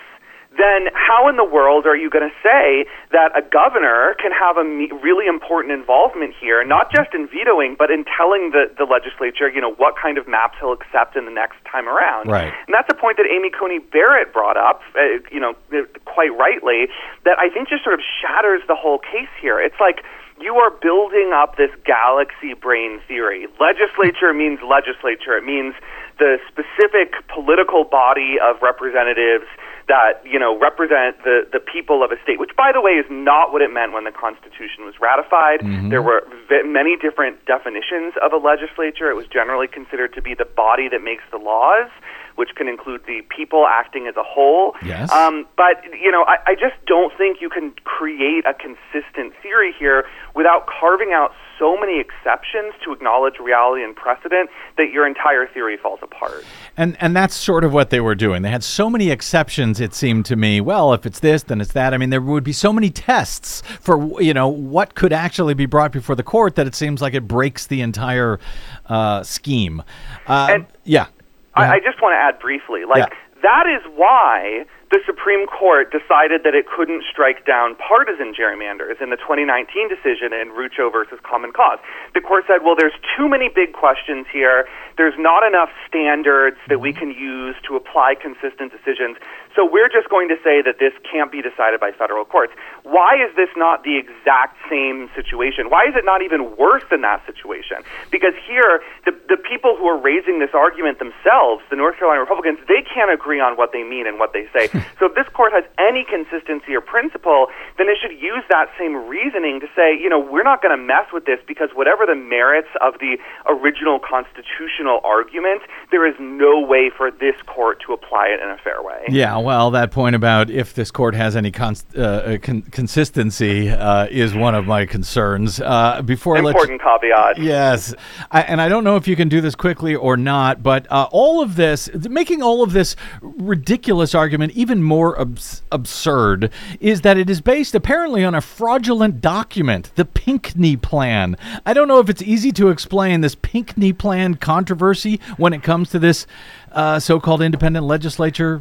Speaker 13: then how in the world are you going to say that a governor can have a me- really important involvement here, not just in vetoing, but in telling the, the legislature, you know, what kind of maps he'll accept in the next time around?
Speaker 2: Right.
Speaker 13: And that's a point that Amy Coney Barrett brought up, uh, you know, uh, quite rightly, that I think just sort of shatters the whole case here. It's like you are building up this galaxy brain theory. Legislature means legislature. It means the specific political body of representatives that you know represent the the people of a state, which by the way is not what it meant when the Constitution was ratified. There were v- many different definitions of a legislature. It was generally considered to be the body that makes the laws, which can include the people acting as a whole.
Speaker 2: Yes.
Speaker 13: Um, but you know, I, I just don't think you can create a consistent theory here without carving out so many exceptions to acknowledge reality and precedent that your entire theory falls apart.
Speaker 2: And and that's sort of what they were doing. They had so many exceptions. It seemed to me. Well, if it's this, then it's that. I mean, there would be so many tests for you know what could actually be brought before the court that it seems like it breaks the entire uh, scheme. Uh, yeah.
Speaker 13: I, I just want to add briefly, like
Speaker 2: Yeah.
Speaker 13: That is why the Supreme Court decided that it couldn't strike down partisan gerrymanders in the 2019 decision in Rucho versus Common Cause. The court said, well, there's too many big questions here. There's not enough standards that we mm-hmm. can use to apply consistent decisions. So we're just going to say that this can't be decided by federal courts. Why is this not the exact same situation? Why is it not even worse than that situation? Because here, the, the people who are raising this argument themselves, the North Carolina Republicans, they can't agree on what they mean and what they say. so if this court has any consistency or principle, then it should use that same reasoning to say, you know, we're not going to mess with this because whatever the merits of the original constitutional argument, there is no way for this court to apply it in a fair way.
Speaker 2: Yeah, well, that point about if this court has any const- uh, uh, con- consistency uh, is one of my concerns. Uh, before I let you-
Speaker 13: Important caveat.
Speaker 2: Yes, I, and I don't know if you can do this quickly or not, but uh, all of this, making all of this ridiculous argument even more abs- absurd, is that it is based apparently on a fraudulent document, the Pinckney Plan. I don't know if it's easy to explain this Pinckney Plan controversy when it comes to this uh, so-called independent legislature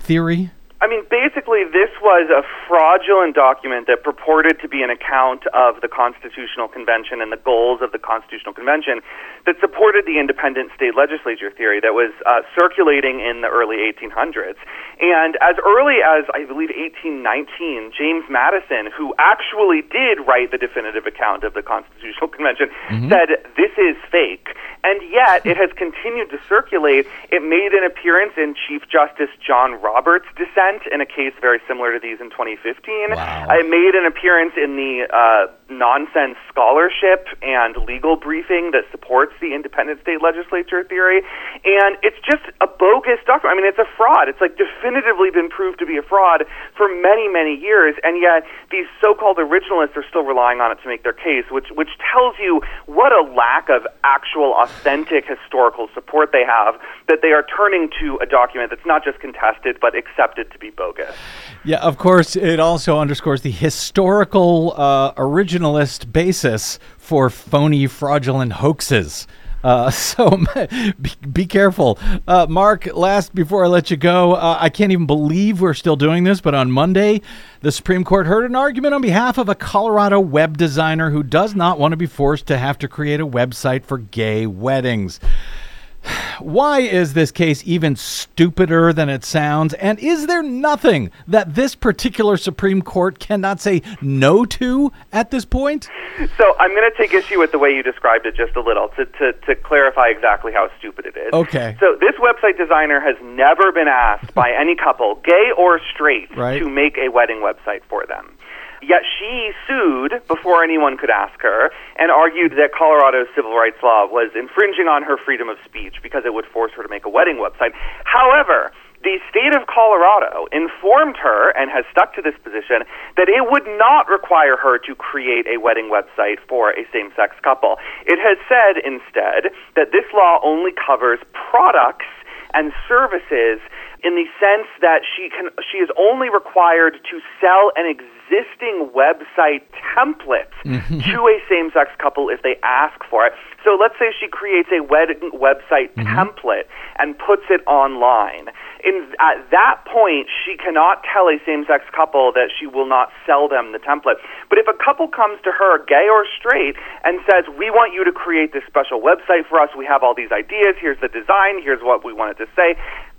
Speaker 2: theory.
Speaker 13: I mean, basically, this was a fraudulent document that purported to be an account of the Constitutional Convention and the goals of the Constitutional Convention that supported the independent state legislature theory that was uh, circulating in the early 1800s. And as early as, I believe, 1819, James Madison, who actually did write the definitive account of the Constitutional Convention, said, This is fake. And yet, it has continued to circulate. It made an appearance in Chief Justice John Roberts' dissent in a case very similar to these in 2015. I made an appearance in the uh, nonsense scholarship and legal briefing that supports the independent state legislature theory, and it's just a bogus document. I mean, it's a fraud. It's like definitively been proved to be a fraud for many, many years, and yet these so-called originalists are still relying on it to make their case, which which tells you what a lack of actual authentic historical support they have that they are turning to a document that's not just contested but accepted to be bogus.
Speaker 2: Yeah, of course, it also underscores the historical uh, originalist basis for phony, fraudulent hoaxes. Uh, so be, be careful. Uh, Mark, last before I let you go, uh, I can't even believe we're still doing this, but on Monday, the Supreme Court heard an argument on behalf of a Colorado web designer who does not want to be forced to have to create a website for gay weddings. Why is this case even stupider than it sounds? And is there nothing that this particular Supreme Court cannot say no to at this point?
Speaker 13: So I'm going to take issue with the way you described it just a little to, to, to clarify exactly how stupid it is.
Speaker 2: Okay.
Speaker 13: So this website designer has never been asked by any couple, gay or straight,
Speaker 2: Right.
Speaker 13: to make a wedding website for them. Yet she sued before anyone could ask her and argued that Colorado's civil rights law was infringing on her freedom of speech because it would force her to make a wedding website. However, the state of Colorado informed her and has stuck to this position that it would not require her to create a wedding website for a same sex couple. It has said instead that this law only covers products and services in the sense that she can she is only required to sell an existing website template mm-hmm. to a same-sex couple if they ask for it. So let's say she creates a wedding website mm-hmm. template and puts it online. In at that point, she cannot tell a same-sex couple that she will not sell them the template. But if a couple comes to her, gay or straight, and says, "We want you to create this special website for us. We have all these ideas. Here's the design. Here's what we wanted to say,"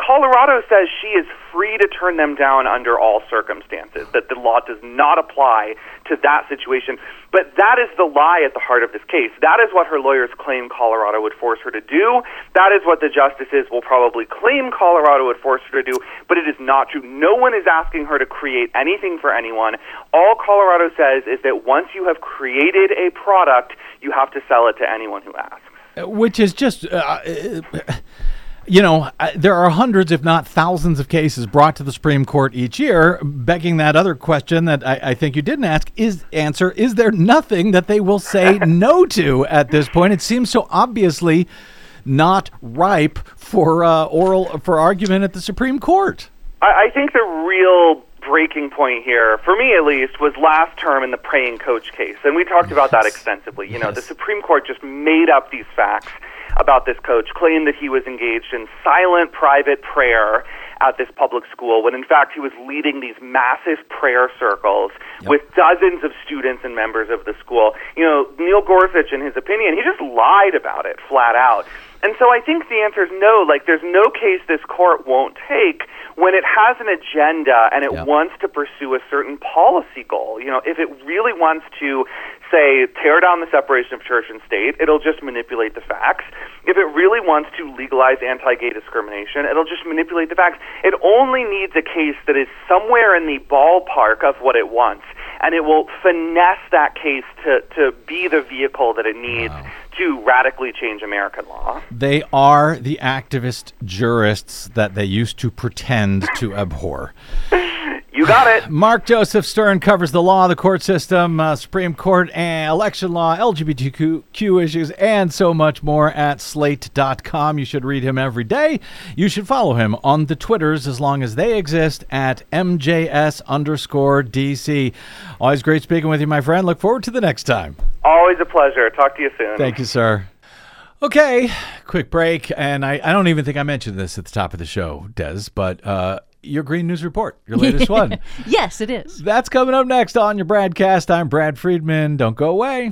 Speaker 13: Colorado says she is free to turn them down under all circumstances. That the law does not apply to that situation. But that is the lie at the heart of this case. That is what her lawyers claim Colorado would force her to do. That is what the justices will probably claim Colorado would force her to do. But it is not true. No one is asking her to create anything for anyone. All Colorado says is that once you have created a product, you have to sell it to anyone who asks.
Speaker 2: Which is just. Uh, uh, you know, there are hundreds, if not thousands, of cases brought to the Supreme Court each year, begging that other question that I, I think you didn't ask: is answer is there nothing that they will say no to at this point? It seems so obviously not ripe for uh, oral for argument at the Supreme Court.
Speaker 13: I, I think the real breaking point here, for me at least, was last term in the praying coach case. And we talked about that extensively. You know, the Supreme Court just made up these facts about this coach, claimed that he was engaged in silent private prayer at this public school when in fact he was leading these massive prayer circles with dozens of students and members of the school. You know, Neil Gorsuch, in his opinion, he just lied about it flat out. And so I think the answer is no. Like, there's no case this court won't take when it has an agenda and it wants to pursue a certain policy goal. You know, if it really wants to, say, tear down the separation of church and state, it'll just manipulate the facts. If it really wants to legalize anti gay discrimination, it'll just manipulate the facts. It only needs a case that is somewhere in the ballpark of what it wants. And it will finesse that case to, to be the vehicle that it needs to radically change American law.
Speaker 2: They are the activist jurists that they used to pretend to abhor.
Speaker 13: You got it.
Speaker 2: Mark Joseph Stern covers the law, the court system, uh, Supreme Court, and election law, LGBTQ issues, and so much more at slate.com. You should read him every day. You should follow him on the Twitters as long as they exist at MJS underscore DC. Always great speaking with you, my friend. Look forward to the next time.
Speaker 13: Always a pleasure. Talk to you soon.
Speaker 2: Thank you, sir. Okay, quick break. And I, I don't even think I mentioned this at the top of the show, Des, but uh, your Green News Report, your latest one.
Speaker 4: yes, it is.
Speaker 2: That's coming up next on your BradCast. I'm Brad Friedman. Don't go away.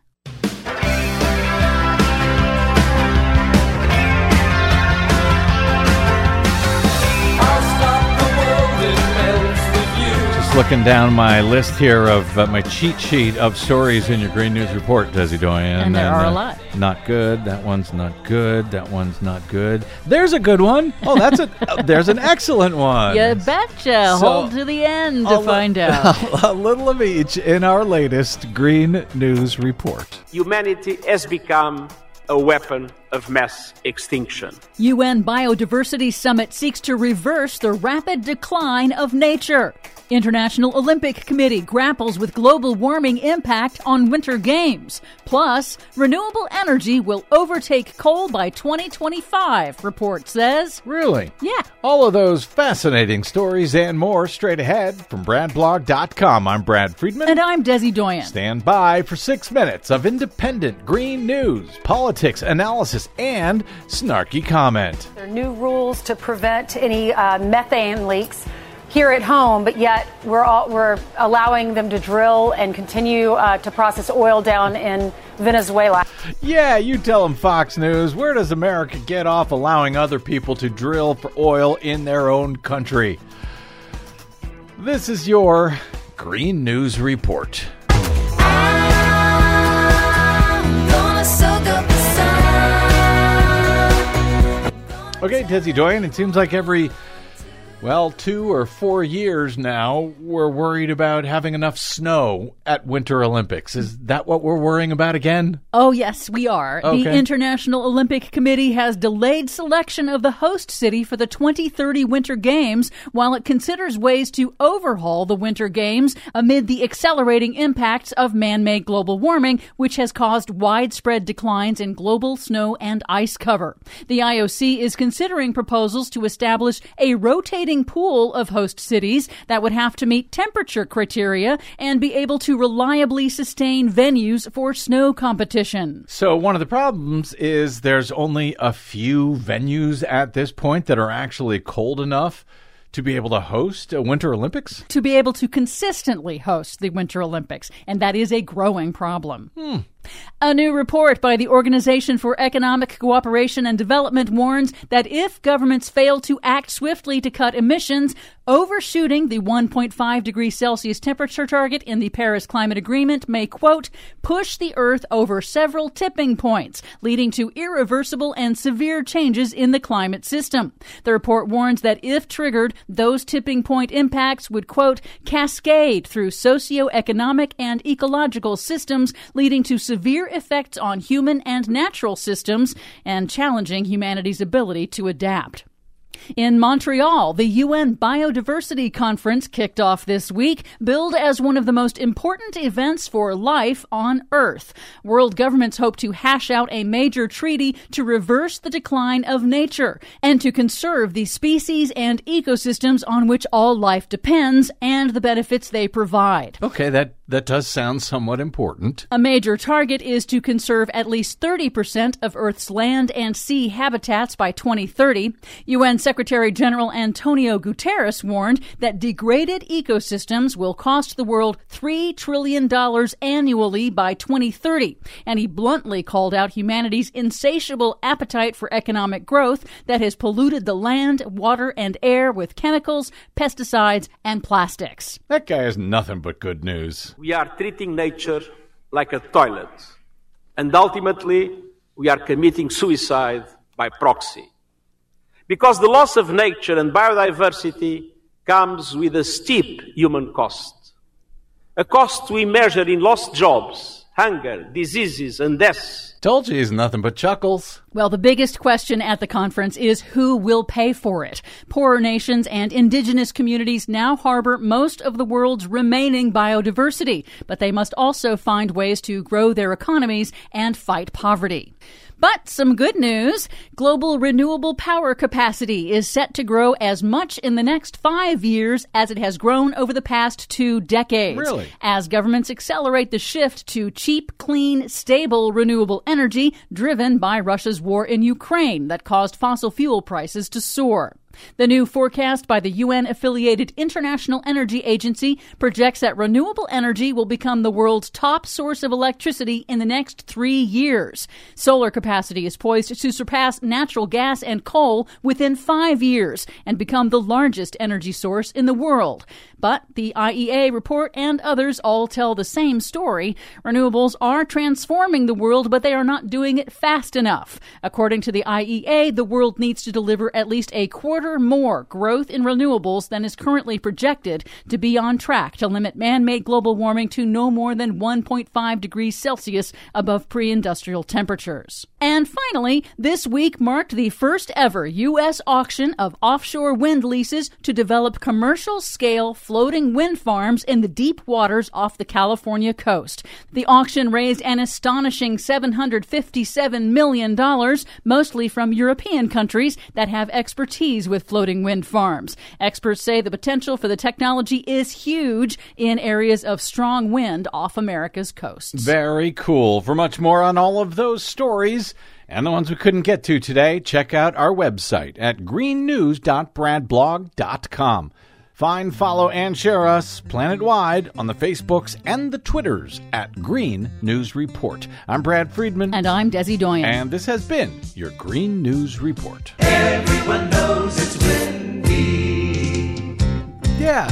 Speaker 2: Just looking down my list here of uh, my cheat sheet of stories in your Green News Report, Desi Doyen.
Speaker 4: And there are a
Speaker 2: uh,
Speaker 4: lot.
Speaker 2: Not good. That one's not good. That one's not good. There's a good one. Oh, that's a. uh, there's an excellent one.
Speaker 4: You betcha.
Speaker 2: So-
Speaker 4: Hold to the end to
Speaker 2: li-
Speaker 4: find out.
Speaker 2: a little of each in our latest Green News Report.
Speaker 14: humanity has become a weapon of mass extinction.
Speaker 4: UN Biodiversity Summit seeks to reverse the rapid decline of nature. International Olympic Committee grapples with global warming impact on winter games. Plus, renewable energy will overtake coal by 2025, report says.
Speaker 2: Really?
Speaker 4: Yeah.
Speaker 2: All of those fascinating stories and more straight ahead from BradBlog.com. I'm Brad Friedman.
Speaker 4: And I'm Desi Doyen.
Speaker 2: Stand by for six minutes of independent green news, politics, analysis, and snarky comment.
Speaker 15: There are new rules to prevent any uh, methane leaks here at home, but yet we're all, we're allowing them to drill and continue uh, to process oil down in Venezuela.
Speaker 2: Yeah, you tell them, Fox News. Where does America get off allowing other people to drill for oil in their own country? This is your Green News Report. Okay, Desi Doyen, it seems like every, well, two or four years now, we're worried about having enough snow at Winter Olympics. Is that what we're worrying about again?
Speaker 4: Oh, yes, we are. The International Olympic Committee has delayed selection of the host city for the 2030 Winter Games while it considers ways to overhaul the Winter Games amid the accelerating impacts of man made global warming, which has caused widespread declines in global snow and ice cover. The IOC is considering proposals to establish a rotating pool of host cities that would have to meet temperature criteria and be able to reliably sustain venues for snow competition.
Speaker 2: So, one of the problems is there's only a few venues at this point that are actually cold enough to be able to host a Winter Olympics?
Speaker 4: To be able to consistently host the Winter Olympics, and that is a growing problem. Hmm. A new report by the Organization for Economic Cooperation and Development warns that if governments fail to act swiftly to cut emissions, overshooting the 1.5 degrees Celsius temperature target in the Paris Climate Agreement may, quote, push the Earth over several tipping points, leading to irreversible and severe changes in the climate system. The report warns that if triggered, those tipping point impacts would, quote, cascade through socioeconomic and ecological systems, leading to severe effects on human and natural systems and challenging humanity's ability to adapt. In Montreal, the UN Biodiversity Conference kicked off this week, billed as one of the most important events for life on Earth. World governments hope to hash out a major treaty to reverse the decline of nature and to conserve the species and ecosystems on which all life depends and the benefits they provide.
Speaker 2: Okay, that, that does sound somewhat important.
Speaker 4: A major target is to conserve at least 30% of Earth's land and sea habitats by 2030. UN Secretary General Antonio Guterres warned that degraded ecosystems will cost the world $3 trillion annually by 2030. And he bluntly called out humanity's insatiable appetite for economic growth that has polluted the land, water, and air with chemicals, pesticides, and plastics.
Speaker 2: That guy has nothing but good news.
Speaker 14: We are treating nature like a toilet. And ultimately, we are committing suicide by proxy. Because the loss of nature and biodiversity comes with a steep human cost. A cost we measure in lost jobs, hunger, diseases, and deaths.
Speaker 2: Told you he's nothing but chuckles.
Speaker 4: Well, the biggest question at the conference is who will pay for it. Poorer nations and indigenous communities now harbor most of the world's remaining biodiversity, but they must also find ways to grow their economies and fight poverty. But some good news. Global renewable power capacity is set to grow as much in the next five years as it has grown over the past two decades.
Speaker 2: Really?
Speaker 4: As governments accelerate the shift to cheap, clean, stable renewable energy driven by Russia's war in Ukraine that caused fossil fuel prices to soar. The new forecast by the UN affiliated International Energy Agency projects that renewable energy will become the world's top source of electricity in the next three years. Solar capacity is poised to surpass natural gas and coal within five years and become the largest energy source in the world. But the IEA report and others all tell the same story. Renewables are transforming the world, but they are not doing it fast enough. According to the IEA, the world needs to deliver at least a quarter more growth in renewables than is currently projected to be on track to limit man made global warming to no more than 1.5 degrees Celsius above pre industrial temperatures. And finally, this week marked the first ever U.S. auction of offshore wind leases to develop commercial scale floating wind farms in the deep waters off the California coast. The auction raised an astonishing $757 million, mostly from European countries that have expertise with floating wind farms. Experts say the potential for the technology is huge in areas of strong wind off America's coasts.
Speaker 2: Very cool. For much more on all of those stories and the ones we couldn't get to today, check out our website at greennews.bradblog.com. Find, follow, and share us planet-wide on the Facebooks and the Twitters at Green News Report. I'm Brad Friedman.
Speaker 4: And I'm Desi Doyen.
Speaker 2: And this has been your Green News Report.
Speaker 3: Everyone knows it's windy.
Speaker 2: Yeah.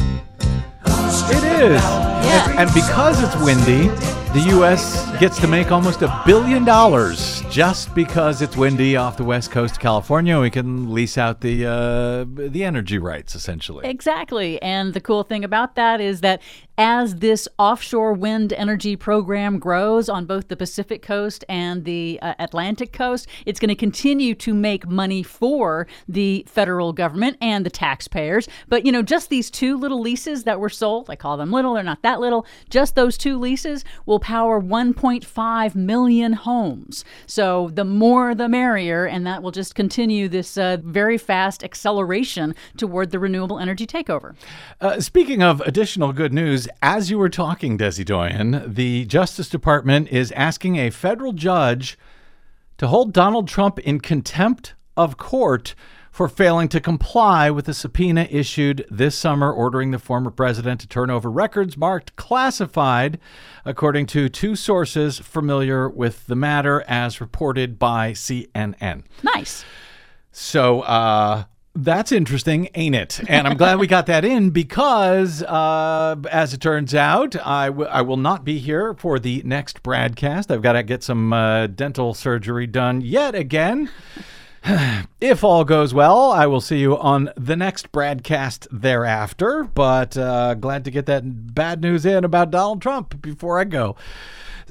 Speaker 2: It is.
Speaker 4: Yeah.
Speaker 2: And because it's windy, the U.S. gets to make almost a billion dollars just because it's windy off the west coast of California. We can lease out the uh, the energy rights, essentially.
Speaker 4: Exactly. And the cool thing about that is that as this offshore wind energy program grows on both the Pacific coast and the uh, Atlantic coast, it's going to continue to make money for the federal government and the taxpayers. But, you know, just these two little leases that were sold, I call them little, they're not that little, just those two leases will power 1.5 million homes. So the more the merrier, and that will just continue this uh, very fast acceleration toward the renewable energy takeover.
Speaker 2: Uh, speaking of additional good news, as you were talking, Desi Doyen, the Justice Department is asking a federal judge to hold Donald Trump in contempt of court for failing to comply with a subpoena issued this summer ordering the former president to turn over records marked classified, according to two sources familiar with the matter as reported by CNN.
Speaker 4: Nice.
Speaker 2: So, uh, that's interesting, ain't it? And I'm glad we got that in because, uh, as it turns out, I, w- I will not be here for the next BradCast. I've got to get some uh, dental surgery done yet again. if all goes well, I will see you on the next BradCast thereafter. But uh, glad to get that bad news in about Donald Trump before I go.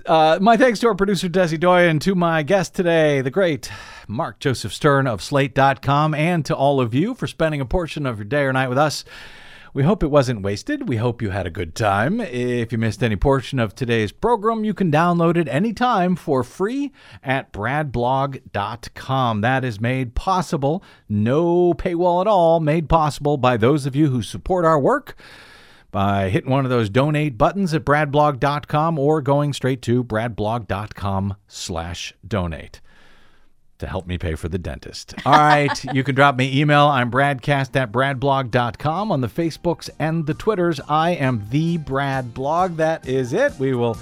Speaker 2: Uh, my thanks to our producer, Desi Doyen, to my guest today, the great Mark Joseph Stern of Slate.com, and to all of you for spending a portion of your day or night with us. We hope it wasn't wasted. We hope you had a good time. If you missed any portion of today's program, you can download it anytime for free at bradblog.com. That is made possible, no paywall at all, made possible by those of you who support our work by hitting one of those donate buttons at bradblog.com or going straight to bradblog.com slash donate to help me pay for the dentist. All right, you can drop me email. I'm bradcast at bradblog.com on the Facebooks and the Twitters. I am the Brad Blog. That is it. We will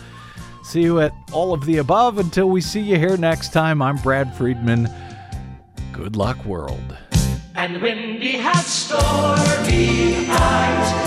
Speaker 2: see you at all of the above. Until we see you here next time, I'm Brad Friedman. Good luck, world.
Speaker 3: And windy has stormy eyes.